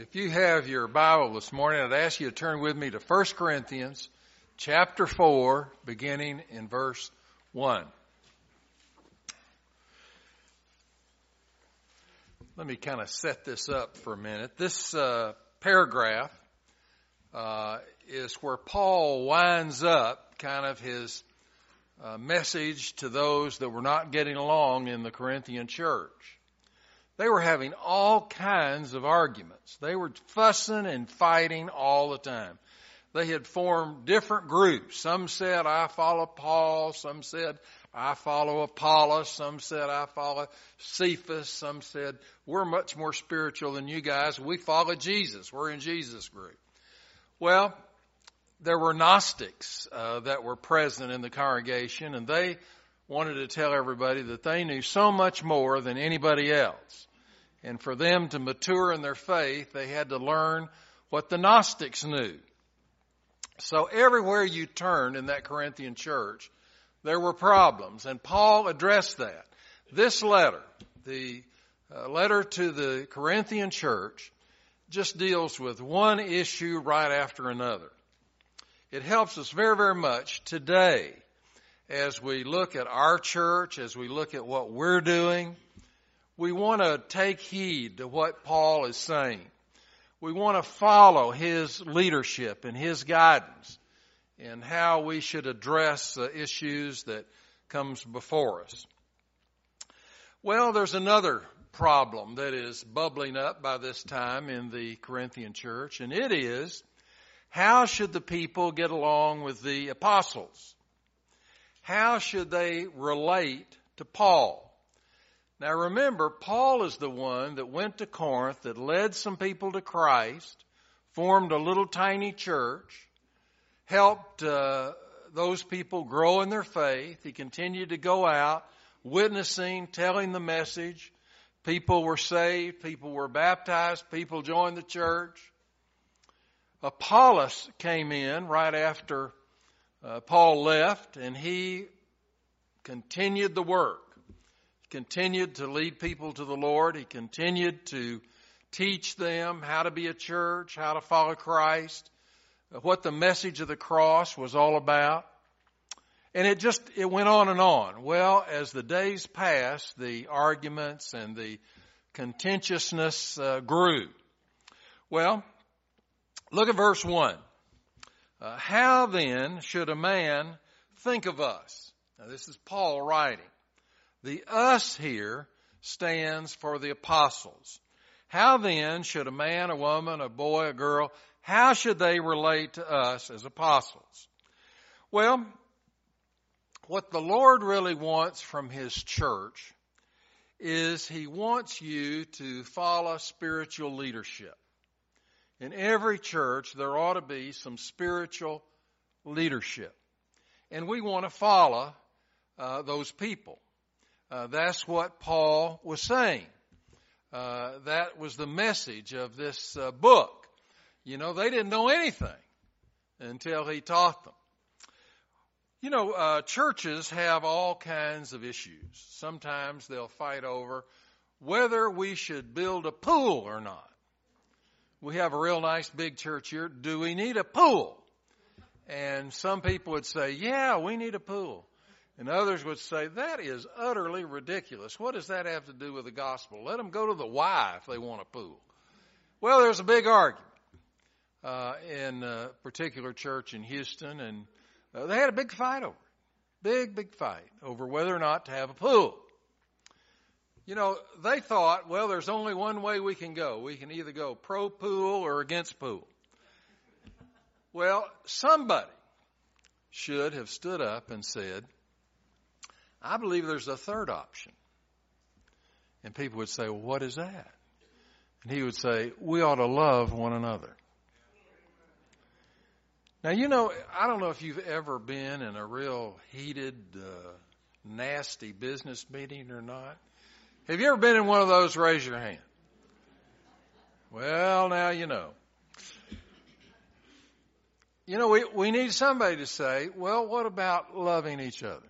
If you have your Bible this morning, I'd ask you to turn with me to 1 Corinthians chapter 4, beginning in verse 1. Let me kind of set this up for a minute. This uh, paragraph uh, is where Paul winds up kind of his uh, message to those that were not getting along in the Corinthian church. They were having all kinds of arguments. They were fussing and fighting all the time. They had formed different groups. Some said, I follow Paul. Some said, I follow Apollos. Some said, I follow Cephas. Some said, we're much more spiritual than you guys. We follow Jesus. We're in Jesus group. Well, there were Gnostics uh, that were present in the congregation, and they wanted to tell everybody that they knew so much more than anybody else. And for them to mature in their faith, they had to learn what the Gnostics knew. So everywhere you turned in that Corinthian church, there were problems, and Paul addressed that. This letter, the uh, letter to the Corinthian church, just deals with one issue right after another. It helps us very, very much today as we look at our church, as we look at what we're doing, we want to take heed to what Paul is saying. We want to follow his leadership and his guidance in how we should address the issues that comes before us. Well, there's another problem that is bubbling up by this time in the Corinthian church, and it is how should the people get along with the apostles? How should they relate to Paul? Now remember, Paul is the one that went to Corinth, that led some people to Christ, formed a little tiny church, helped uh, those people grow in their faith. He continued to go out, witnessing, telling the message. People were saved, people were baptized, people joined the church. Apollos came in right after uh, Paul left, and he continued the work continued to lead people to the Lord. He continued to teach them how to be a church, how to follow Christ, what the message of the cross was all about. And it just, it went on and on. Well, as the days passed, the arguments and the contentiousness uh, grew. Well, look at verse 1. Uh, how then should a man think of us? Now this is Paul writing. The us here stands for the apostles. How then should a man, a woman, a boy, a girl, how should they relate to us as apostles? Well, what the Lord really wants from His church is He wants you to follow spiritual leadership. In every church, there ought to be some spiritual leadership. And we want to follow uh, those people. Uh, that's what Paul was saying. Uh, that was the message of this uh, book. You know, they didn't know anything until he taught them. You know, uh, churches have all kinds of issues. Sometimes they'll fight over whether we should build a pool or not. We have a real nice big church here. Do we need a pool? And some people would say, yeah, we need a pool. And others would say, that is utterly ridiculous. What does that have to do with the gospel? Let them go to the Y if they want a pool. Well, there's a big argument uh, in a particular church in Houston, and uh, they had a big fight over it. Big, big fight over whether or not to have a pool. You know, they thought, well, there's only one way we can go. We can either go pro pool or against pool. Well, somebody should have stood up and said, I believe there's a third option. And people would say, well, what is that? And he would say, we ought to love one another. Now, you know, I don't know if you've ever been in a real heated, uh, nasty business meeting or not. Have you ever been in one of those? Raise your hand. Well, now you know. You know, we, we need somebody to say, well, what about loving each other?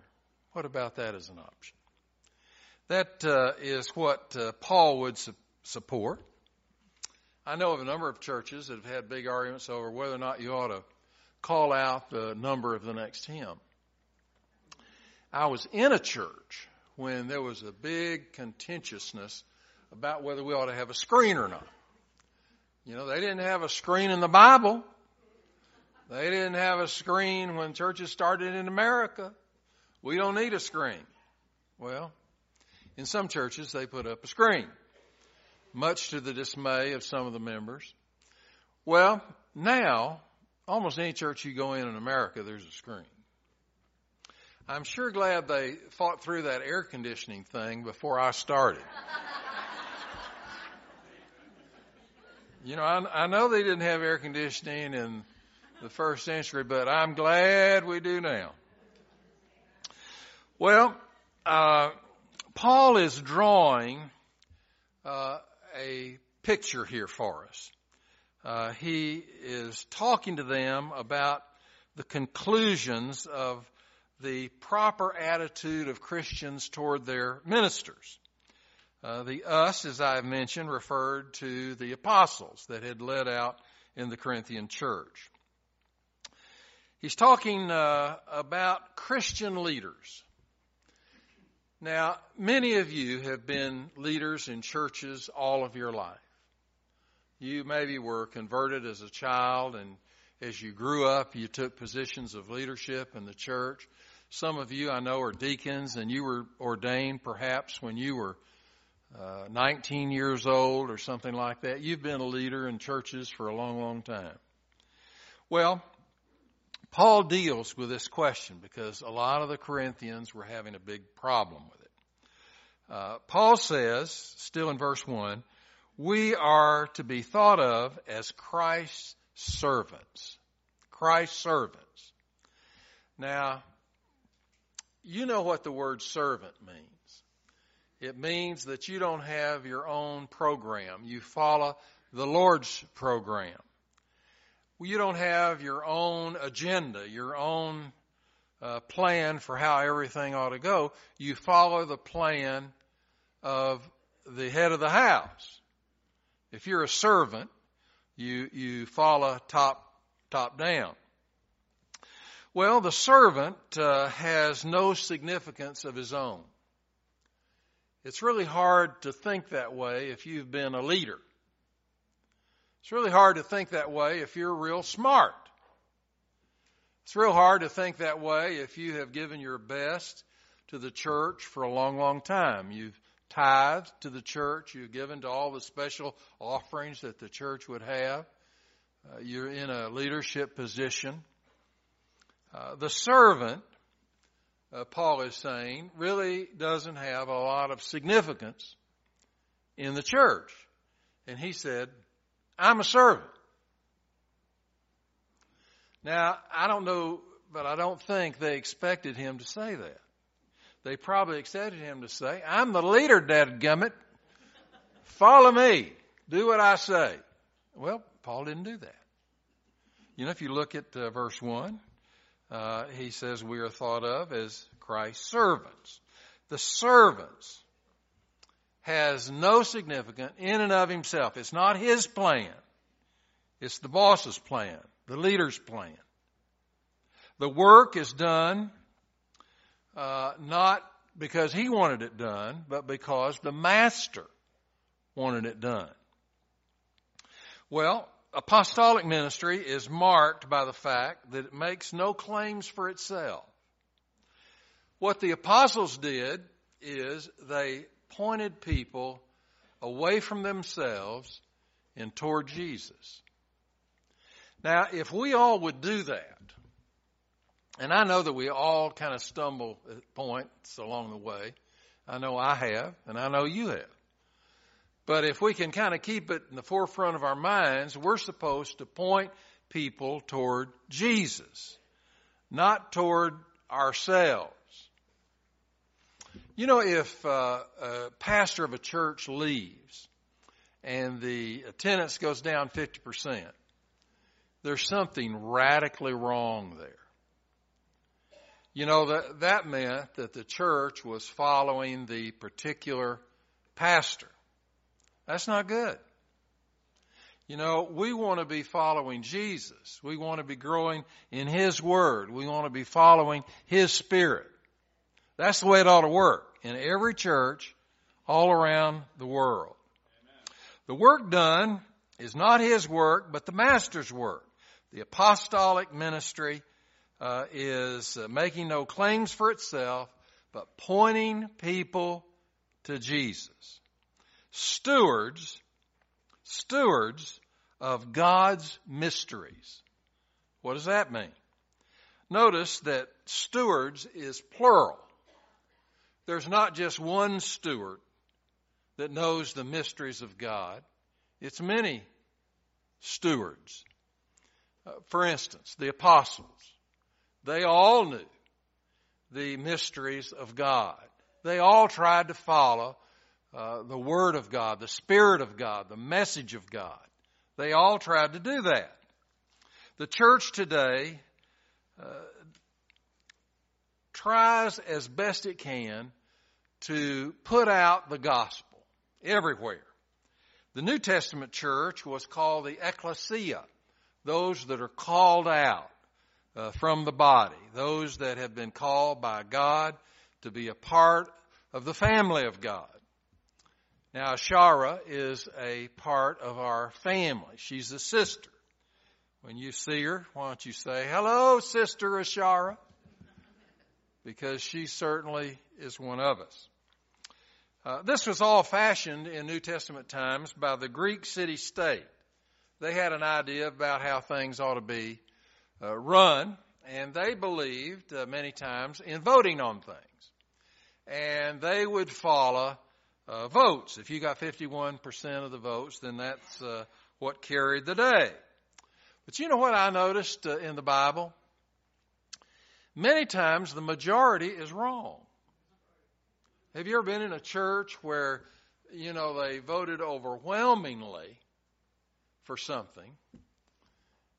What about that as an option? That uh, is what uh, Paul would su- support. I know of a number of churches that have had big arguments over whether or not you ought to call out the number of the next hymn. I was in a church when there was a big contentiousness about whether we ought to have a screen or not. You know, they didn't have a screen in the Bible. They didn't have a screen when churches started in America. We don't need a screen. Well, in some churches they put up a screen, much to the dismay of some of the members. Well, now, almost any church you go in in America, there's a screen. I'm sure glad they fought through that air conditioning thing before I started. you know, I, I know they didn't have air conditioning in the first century, but I'm glad we do now. Well, uh, Paul is drawing uh, a picture here for us. Uh, he is talking to them about the conclusions of the proper attitude of Christians toward their ministers. Uh, the us, as I've mentioned, referred to the apostles that had led out in the Corinthian church. He's talking uh, about Christian leaders. Now, many of you have been leaders in churches all of your life. You maybe were converted as a child, and as you grew up, you took positions of leadership in the church. Some of you I know are deacons, and you were ordained perhaps when you were uh, 19 years old or something like that. You've been a leader in churches for a long, long time. Well, Paul deals with this question because a lot of the Corinthians were having a big problem with it. Uh, Paul says, still in verse 1, we are to be thought of as Christ's servants. Christ's servants. Now, you know what the word servant means. It means that you don't have your own program. You follow the Lord's program you don't have your own agenda, your own uh, plan for how everything ought to go. You follow the plan of the head of the house. If you're a servant, you you follow top top down. Well, the servant uh, has no significance of his own. It's really hard to think that way if you've been a leader. It's really hard to think that way if you're real smart. It's real hard to think that way if you have given your best to the church for a long, long time. You've tithed to the church. You've given to all the special offerings that the church would have. Uh, you're in a leadership position. Uh, the servant, uh, Paul is saying, really doesn't have a lot of significance in the church. And he said, I'm a servant. Now, I don't know, but I don't think they expected him to say that. They probably expected him to say, I'm the leader, dadgummit. Follow me. Do what I say. Well, Paul didn't do that. You know, if you look at uh, verse 1, uh, he says we are thought of as Christ's servants. The servants has no significance in and of himself. It's not his plan. It's the boss's plan, the leader's plan. The work is done uh, not because he wanted it done, but because the master wanted it done. Well, apostolic ministry is marked by the fact that it makes no claims for itself. What the apostles did is they pointed people away from themselves and toward Jesus. Now, if we all would do that, and I know that we all kind of stumble at points along the way. I know I have, and I know you have. But if we can kind of keep it in the forefront of our minds, we're supposed to point people toward Jesus, not toward ourselves. You know, if uh, a pastor of a church leaves and the attendance goes down 50%, there's something radically wrong there. You know, that, that meant that the church was following the particular pastor. That's not good. You know, we want to be following Jesus. We want to be growing in His Word. We want to be following His Spirit. That's the way it ought to work in every church all around the world. Amen. The work done is not His work, but the Master's work. The apostolic ministry uh, is uh, making no claims for itself, but pointing people to Jesus. Stewards, stewards of God's mysteries. What does that mean? Notice that stewards is plural. There's not just one steward that knows the mysteries of God. It's many stewards. Uh, for instance, the apostles. They all knew the mysteries of God. They all tried to follow uh, the Word of God, the Spirit of God, the message of God. They all tried to do that. The church today uh, tries as best it can to put out the gospel everywhere. The New Testament church was called the ecclesia, those that are called out uh, from the body, those that have been called by God to be a part of the family of God. Now, Shara is a part of our family. She's a sister. When you see her, why don't you say, hello, Sister Ashara? Because she certainly is one of us. Uh, this was all fashioned in New Testament times by the Greek city state. They had an idea about how things ought to be uh, run, and they believed uh, many times in voting on things. And they would follow uh, votes. If you got 51% of the votes, then that's uh, what carried the day. But you know what I noticed in the Bible? Many times the majority is wrong. Have you ever been in a church where, you know, they voted overwhelmingly for something,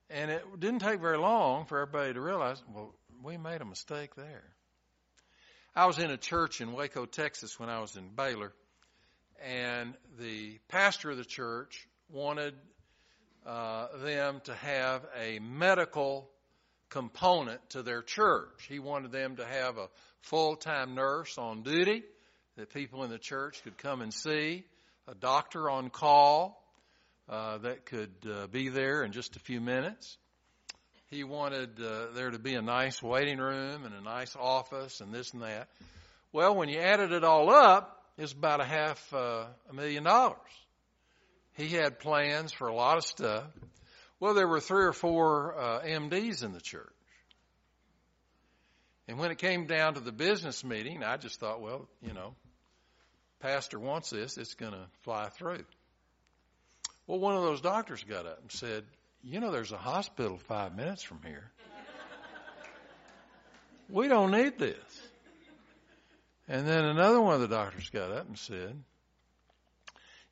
and it didn't take very long for everybody to realize, well, we made a mistake there. I was in a church in Waco, Texas when I was in Baylor, and the pastor of the church wanted uh, them to have a medical component to their church. He wanted them to have a full-time nurse on duty that people in the church could come and see, a doctor on call uh, that could uh, be there in just a few minutes. He wanted uh, there to be a nice waiting room and a nice office and this and that. Well, when you added it all up, it's about a half uh, a million dollars. He had plans for a lot of stuff. Well, there were three or four uh, MDs in the church. And when it came down to the business meeting, I just thought, well, you know, pastor wants this, it's going to fly through. Well, one of those doctors got up and said, you know, there's a hospital five minutes from here. we don't need this. And then another one of the doctors got up and said,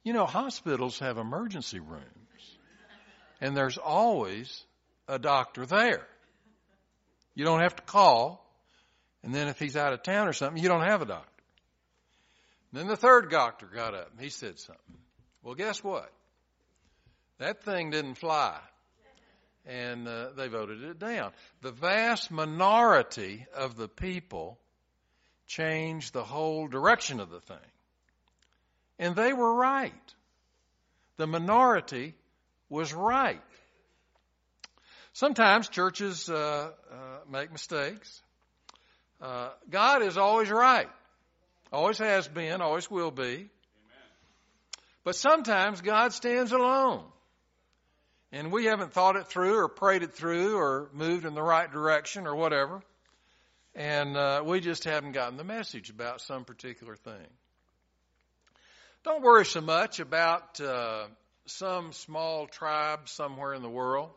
You know, hospitals have emergency rooms, and there's always a doctor there. You don't have to call, and then if he's out of town or something, you don't have a doctor. Then the third doctor got up and he said something. Well, guess what? That thing didn't fly. And uh, they voted it down. The vast minority of the people changed the whole direction of the thing. And they were right. The minority was right. Sometimes churches uh, uh, make mistakes. Uh, God is always right. Always has been, always will be. Amen. But sometimes God stands alone. And we haven't thought it through or prayed it through or moved in the right direction or whatever. And uh, we just haven't gotten the message about some particular thing. Don't worry so much about uh, some small tribe somewhere in the world.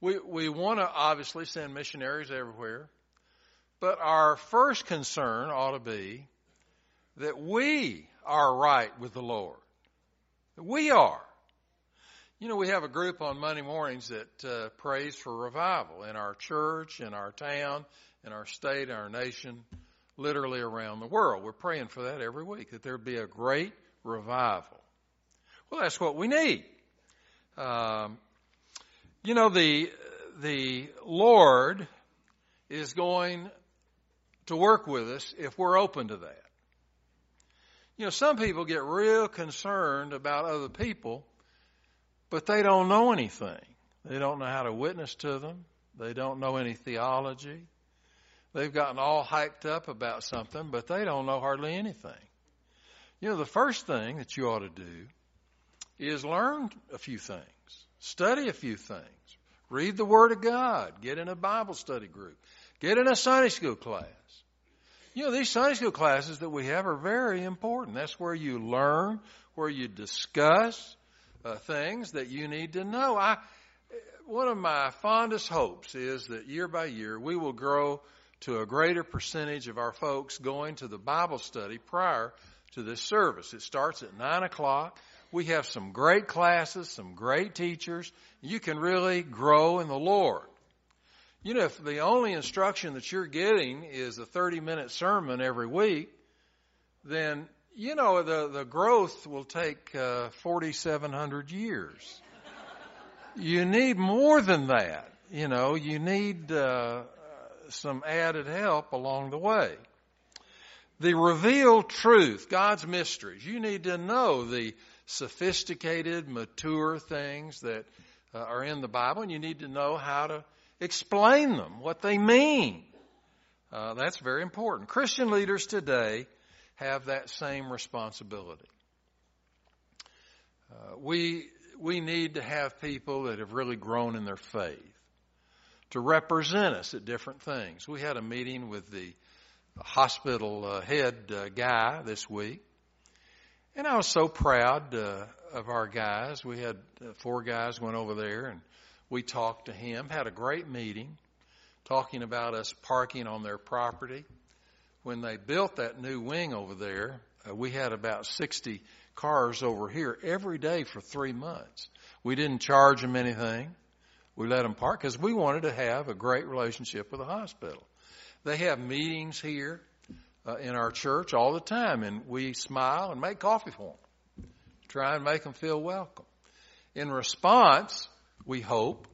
We, we want to obviously send missionaries everywhere, but our first concern ought to be that we are right with the Lord. We are. You know, we have a group on Monday mornings that uh, prays for revival in our church, in our town, in our state, in our nation, literally around the world. We're praying for that every week, that there be a great revival. Well, that's what we need. Um, you know, the, the Lord is going to work with us if we're open to that. You know, some people get real concerned about other people, but they don't know anything. They don't know how to witness to them. They don't know any theology. They've gotten all hyped up about something, but they don't know hardly anything. You know, the first thing that you ought to do is learn a few things, study a few things, read the Word of God, get in a Bible study group, get in a Sunday school class. You know, these Sunday school classes that we have are very important. That's where you learn, where you discuss uh, things that you need to know. I, one of my fondest hopes is that year by year we will grow to a greater percentage of our folks going to the Bible study prior to this service. It starts at 9 o'clock. We have some great classes, some great teachers. You can really grow in the Lord. You know, if the only instruction that you're getting is a 30 minute sermon every week, then, you know, the, the growth will take uh, 4,700 years. you need more than that. You know, you need uh, some added help along the way. The revealed truth, God's mysteries. You need to know the sophisticated, mature things that uh, are in the Bible, and you need to know how to explain them, what they mean. Uh, that's very important. Christian leaders today have that same responsibility. Uh, we we need to have people that have really grown in their faith to represent us at different things. We had a meeting with the hospital uh, head uh, guy this week, and I was so proud uh, of our guys. We had uh, four guys went over there and we talked to him, had a great meeting, talking about us parking on their property. When they built that new wing over there, uh, we had about 60 cars over here every day for three months. We didn't charge them anything. We let them park because we wanted to have a great relationship with the hospital. They have meetings here uh, in our church all the time, and we smile and make coffee for them, try and make them feel welcome. In response, we hope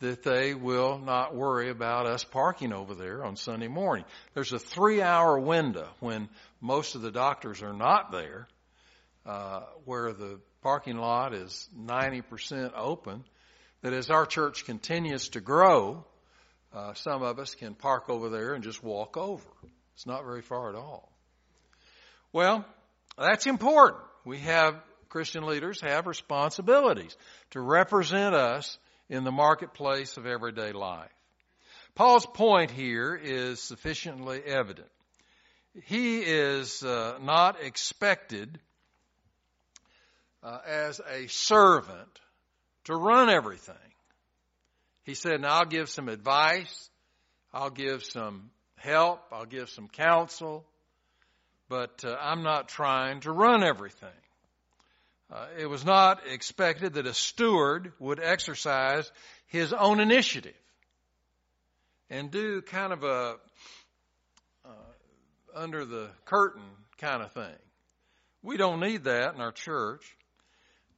that they will not worry about us parking over there on Sunday morning. There's a three hour window when most of the doctors are not there, uh, where the parking lot is 90% open, that as our church continues to grow, uh, some of us can park over there and just walk over. It's not very far at all. Well, that's important. We have, Christian leaders have responsibilities to represent us in the marketplace of everyday life. Paul's point here is sufficiently evident. He is uh, not expected uh, as a servant to run everything. He said, now I'll give some advice. I'll give some help, I'll give some counsel, but uh, I'm not trying to run everything. Uh, it was not expected that a steward would exercise his own initiative and do kind of a uh, under the curtain kind of thing. We don't need that in our church.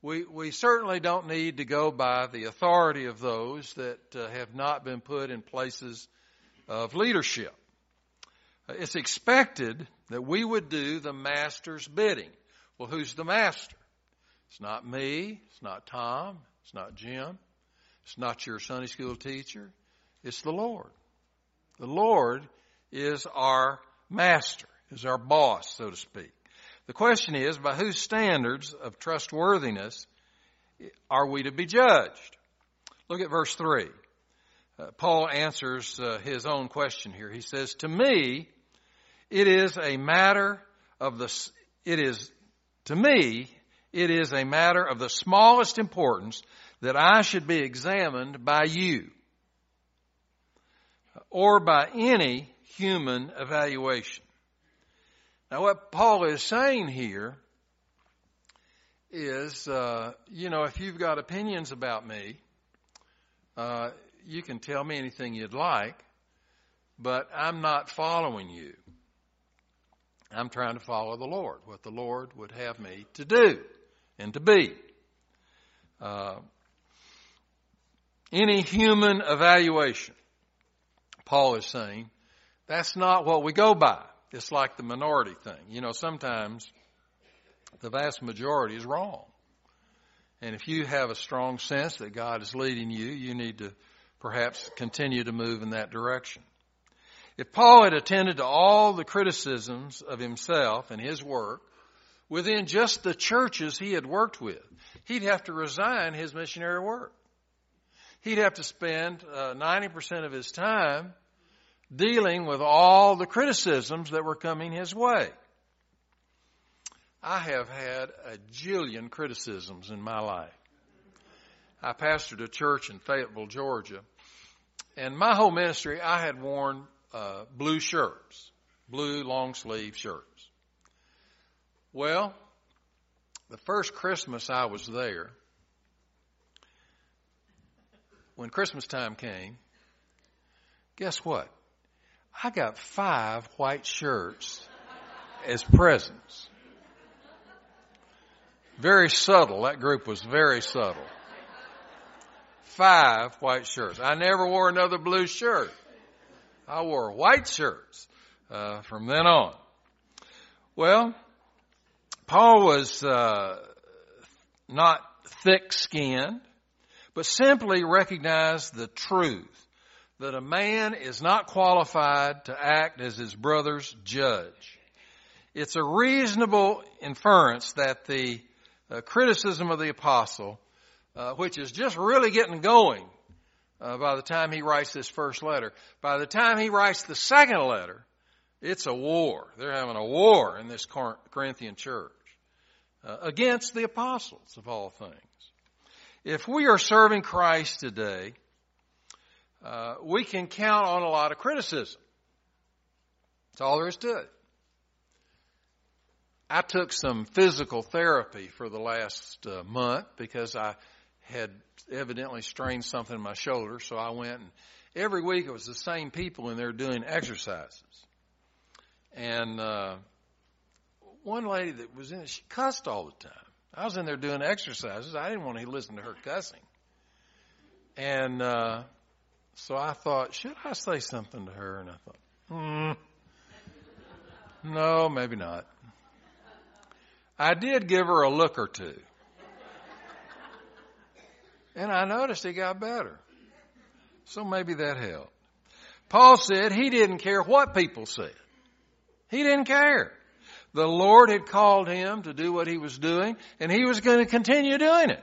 We, we certainly don't need to go by the authority of those that uh, have not been put in places of leadership. It's expected that we would do the master's bidding. Well, who's the master? It's not me. It's not Tom. It's not Jim. It's not your Sunday school teacher. It's the Lord. The Lord is our master, is our boss, so to speak. The question is, by whose standards of trustworthiness are we to be judged? Look at verse 3. Uh, Paul answers uh, his own question here. He says, To me, it is a matter of the, it is, to me, it is a matter of the smallest importance that I should be examined by you or by any human evaluation. Now, what Paul is saying here is, uh, you know, if you've got opinions about me, uh, you can tell me anything you'd like, but I'm not following you. I'm trying to follow the Lord, what the Lord would have me to do. And to be. Uh, any human evaluation, Paul is saying, that's not what we go by. It's like the minority thing. You know, sometimes the vast majority is wrong. And if you have a strong sense that God is leading you, you need to perhaps continue to move in that direction. If Paul had attended to all the criticisms of himself and his work within just the churches he had worked with, he'd have to resign his missionary work. He'd have to spend uh, 90% of his time dealing with all the criticisms that were coming his way. I have had a jillion criticisms in my life. I pastored a church in Fayetteville, Georgia, and my whole ministry, I had worn uh, blue shirts, blue long sleeve shirts. Well, the first Christmas I was there, when Christmas time came, guess what? I got five white shirts as presents. Very subtle. That group was very subtle. Five white shirts. I never wore another blue shirt. I wore white shirts uh, from then on. Well, Paul was uh, not thick-skinned, but simply recognized the truth that a man is not qualified to act as his brother's judge. It's a reasonable inference that the uh, criticism of the apostle, uh, which is just really getting going uh, by the time he writes this first letter, by the time he writes the second letter, it's a war. They're having a war in this Corinthian church uh, against the apostles of all things. If we are serving Christ today, uh, we can count on a lot of criticism. That's all there is to it. I took some physical therapy for the last uh, month because I had evidently strained something in my shoulder. So I went and every week it was the same people in there doing exercises. And uh, one lady that was in it, she cussed all the time. I was in there doing exercises. I didn't want to listen to her cussing. And uh, so I thought, should I say something to her? And I thought, hmm, no, maybe not. I did give her a look or two. And I noticed it got better. So maybe that helped. Paul said he didn't care what people said. He didn't care. The Lord had called him to do what he was doing, and he was going to continue doing it.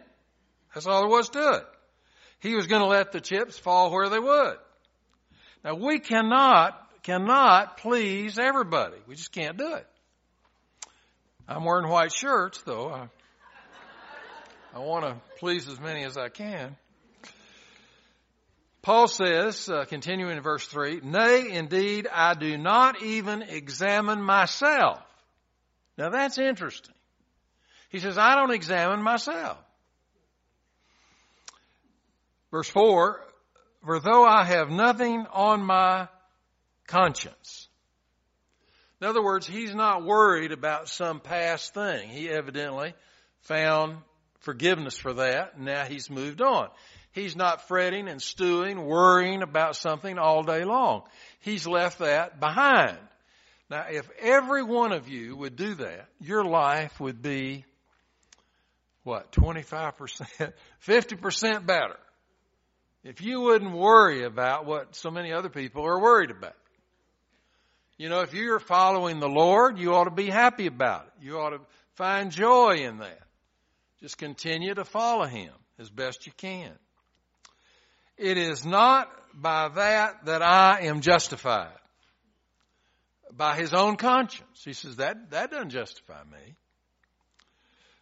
That's all there was to it. He was going to let the chips fall where they would. Now we cannot, cannot please everybody. We just can't do it. I'm wearing white shirts though. I, I want to please as many as I can. Paul says, uh, continuing in verse 3, Nay, indeed, I do not even examine myself. Now that's interesting. He says, I don't examine myself. Verse 4, for though I have nothing on my conscience. In other words, he's not worried about some past thing. He evidently found forgiveness for that. And now he's moved on. He's not fretting and stewing, worrying about something all day long. He's left that behind. Now, if every one of you would do that, your life would be, what, 25%, 50% better if you wouldn't worry about what so many other people are worried about. You know, if you're following the Lord, you ought to be happy about it. You ought to find joy in that. Just continue to follow Him as best you can. It is not by that that I am justified. By His own conscience. He says that, that doesn't justify me.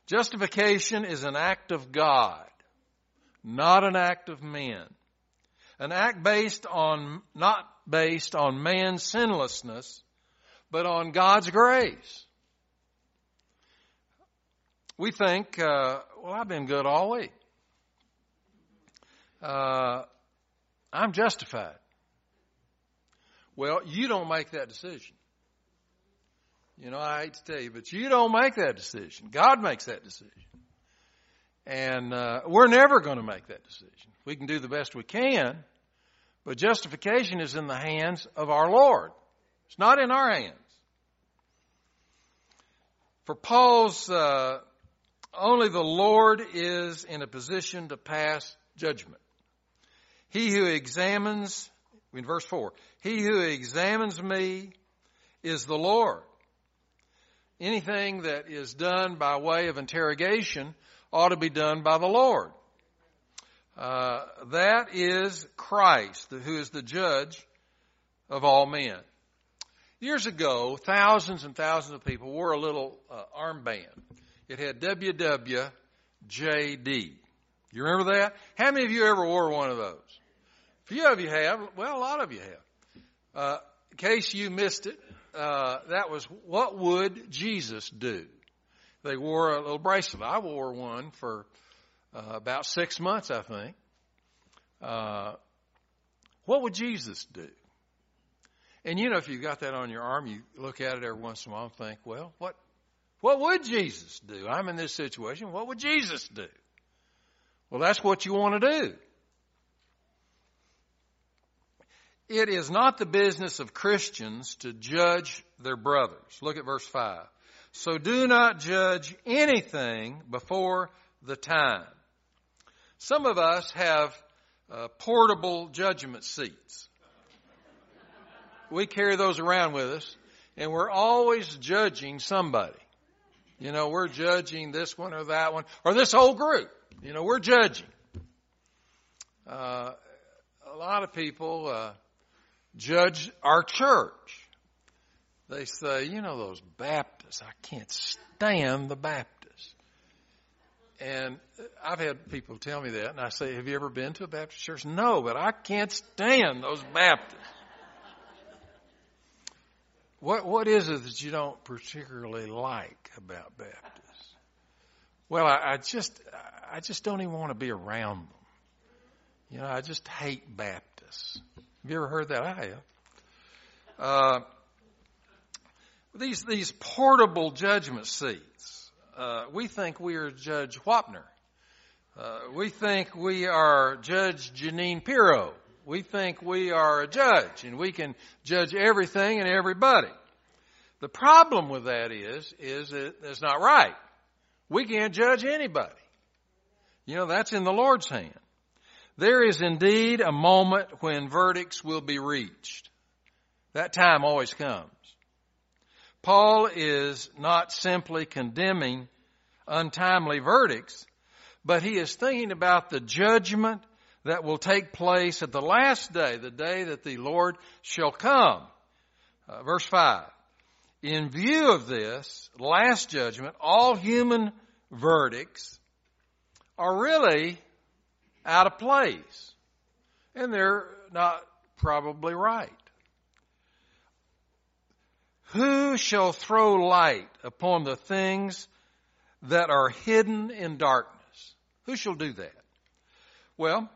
Justification is an act of God not an act of men. An act based on, not based on man's sinlessness, but on God's grace. We think, uh, well, I've been good all week. Uh, I'm justified. Well, you don't make that decision. You know, I hate to tell you, but you don't make that decision. God makes that decision. And uh, we're never going to make that decision. We can do the best we can, but justification is in the hands of our Lord. It's not in our hands. For Paul's, uh, only the Lord is in a position to pass judgment. He who examines, in verse 4, he who examines me is the Lord. Anything that is done by way of interrogation ought to be done by the Lord. Uh, that is Christ, who is the judge of all men. Years ago, thousands and thousands of people wore a little uh, armband. It had WWJD. You remember that? How many of you ever wore one of those? A few of you have. Well, a lot of you have. Uh, in case you missed it, uh, that was what would Jesus do? They wore a little bracelet. I wore one for uh, about six months, I think. Uh, what would Jesus do? And you know, if you got that on your arm, you look at it every once in a while and think, well, what, what would Jesus do? I'm in this situation. What would Jesus do? Well, that's what you want to do. It is not the business of Christians to judge their brothers. Look at verse 5. So do not judge anything before the time. Some of us have uh, portable judgment seats. We carry those around with us, and we're always judging somebody. You know, we're judging this one or that one, or this whole group. You know, we're judging. Uh, a lot of people uh, judge our church. They say, you know, those Baptists, I can't stand the Baptists. And I've had people tell me that, and I say, have you ever been to a Baptist church? No, but I can't stand those Baptists. What, what is it that you don't particularly like about Baptists? Well, I, I just, I just don't even want to be around them. You know, I just hate Baptists. Have you ever heard that? I have. Uh, these these portable judgment seats. Uh, we think we are Judge Wapner. Uh, we think we are Judge Jeanine Pirro. We think we are a judge and we can judge everything and everybody. The problem with that is, is it, it's not right. We can't judge anybody. You know, that's in the Lord's hand. There is indeed a moment when verdicts will be reached. That time always comes. Paul is not simply condemning untimely verdicts, but he is thinking about the judgment that will take place at the last day, the day that the Lord shall come. Uh, verse 5. In view of this last judgment, all human verdicts are really out of place. And they're not probably right. Who shall throw light upon the things that are hidden in darkness? Who shall do that? Well,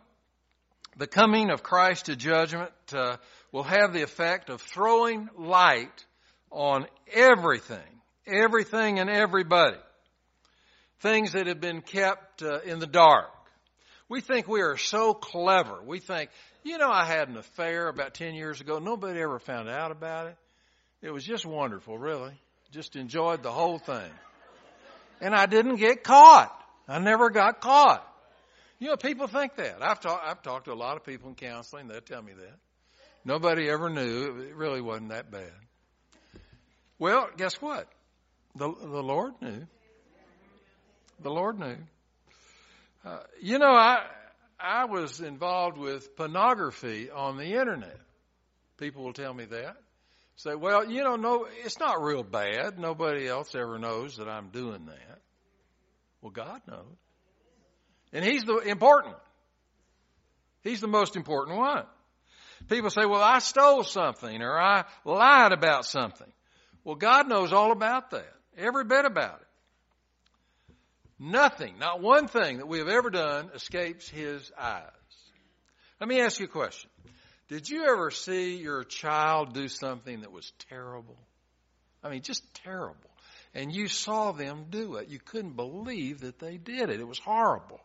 the coming of Christ to judgment uh, will have the effect of throwing light on everything, everything and everybody. Things that have been kept uh, in the dark. We think we are so clever. We think, you know, I had an affair about 10 years ago. Nobody ever found out about it. It was just wonderful, really. Just enjoyed the whole thing. And I didn't get caught. I never got caught. You know, people think that. I've, talk, I've talked to a lot of people in counseling. They tell me that. Nobody ever knew. It really wasn't that bad. Well, guess what? The, the Lord knew. The Lord knew. Uh, you know, I, I was involved with pornography on the internet. People will tell me that. Say, well, you know, no, it's not real bad. Nobody else ever knows that I'm doing that. Well, God knows. And He's the important one. He's the most important one. People say, well, I stole something or I lied about something. Well, God knows all about that, every bit about it. Nothing, not one thing that we have ever done escapes His eyes. Let me ask you a question. Did you ever see your child do something that was terrible? I mean, just terrible. and you saw them do it. You couldn't believe that they did it. It was horrible.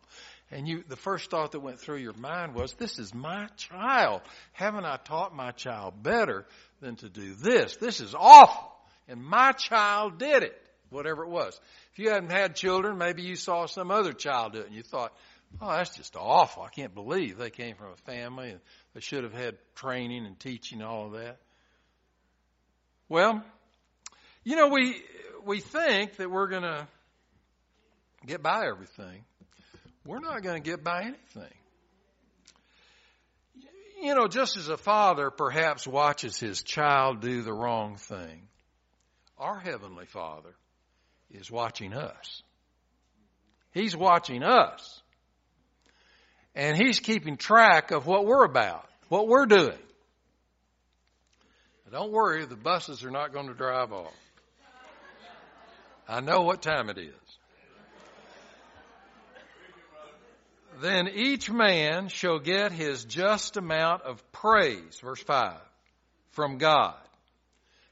And you, the first thought that went through your mind was, this is my child. Haven't I taught my child better than to do this? This is awful. And my child did it, whatever it was. If you hadn't had children, maybe you saw some other child do it and you thought, oh, that's just awful. I can't believe they came from a family and they should have had training and teaching, and all of that. Well, you know, we, we think that we're going to get by everything. We're not going to get by anything. You know, just as a father perhaps watches his child do the wrong thing, our Heavenly Father is watching us. He's watching us. And He's keeping track of what we're about, what we're doing. Don't worry, the buses are not going to drive off. I know what time it is. Then each man shall get his just amount of praise, verse 5, from God.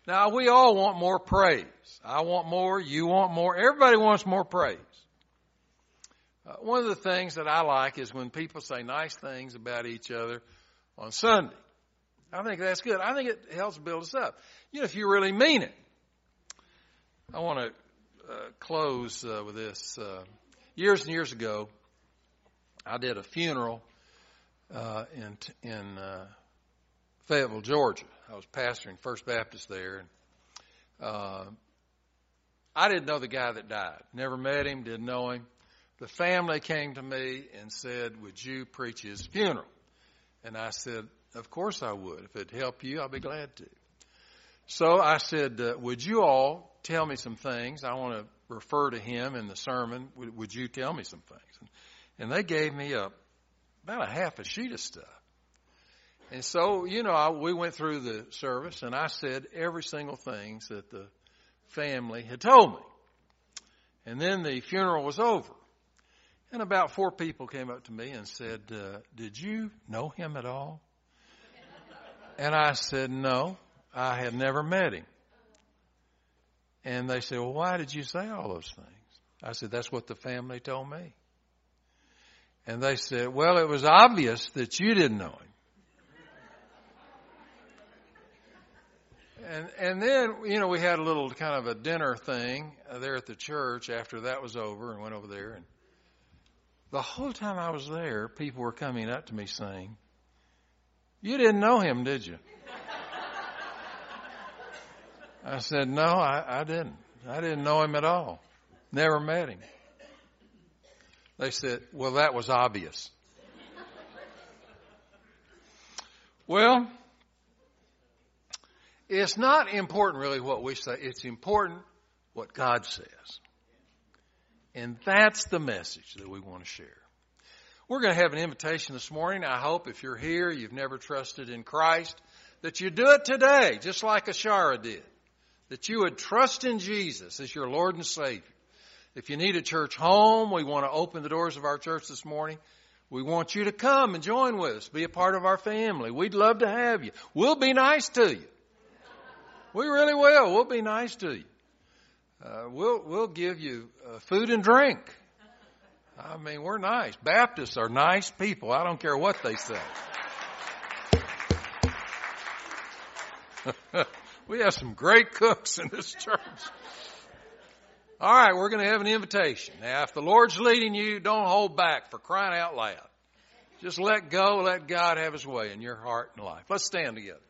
Now we all want more praise. I want more, you want more, everybody wants more praise. Uh, one of the things that I like is when people say nice things about each other on Sunday. I think that's good. I think it helps build us up. You know, if you really mean it. I want to uh, close uh, with this. Uh, years and years ago, I did a funeral uh, in in uh, Fayetteville, Georgia. I was pastoring First Baptist there, and uh, I didn't know the guy that died. Never met him, didn't know him. The family came to me and said, "Would you preach his funeral?" And I said, of course I would. If it'd help you, I'll be glad to. So I said, uh, would you all tell me some things? I want to refer to him in the sermon. Would, would you tell me some things? And they gave me a, about a half a sheet of stuff. And so, you know, I, we went through the service and I said every single thing that the family had told me. And then the funeral was over. And about four people came up to me and said, uh, did you know him at all? And I said, no, I had never met him. And they said, well, why did you say all those things? I said, that's what the family told me. And they said, well, it was obvious that you didn't know him. And, and then, you know, we had a little kind of a dinner thing uh, there at the church after that was over and went over there. And the whole time I was there, people were coming up to me saying, you didn't know him, did you? I said, No, I, I didn't. I didn't know him at all. Never met him. They said, Well, that was obvious. well, it's not important really what we say, it's important what God says. And that's the message that we want to share. We're going to have an invitation this morning. I hope if you're here, you've never trusted in Christ, that you do it today, just like Ashara did. That you would trust in Jesus as your Lord and Savior. If you need a church home, we want to open the doors of our church this morning. We want you to come and join with us, be a part of our family. We'd love to have you. We'll be nice to you. We really will. We'll be nice to you. Uh, we'll we'll give you uh, food and drink. I mean, we're nice. Baptists are nice people. I don't care what they say. we have some great cooks in this church. All right, we're going to have an invitation. Now, if the Lord's leading you, don't hold back for crying out loud. Just let go, let God have His way in your heart and life. Let's stand together.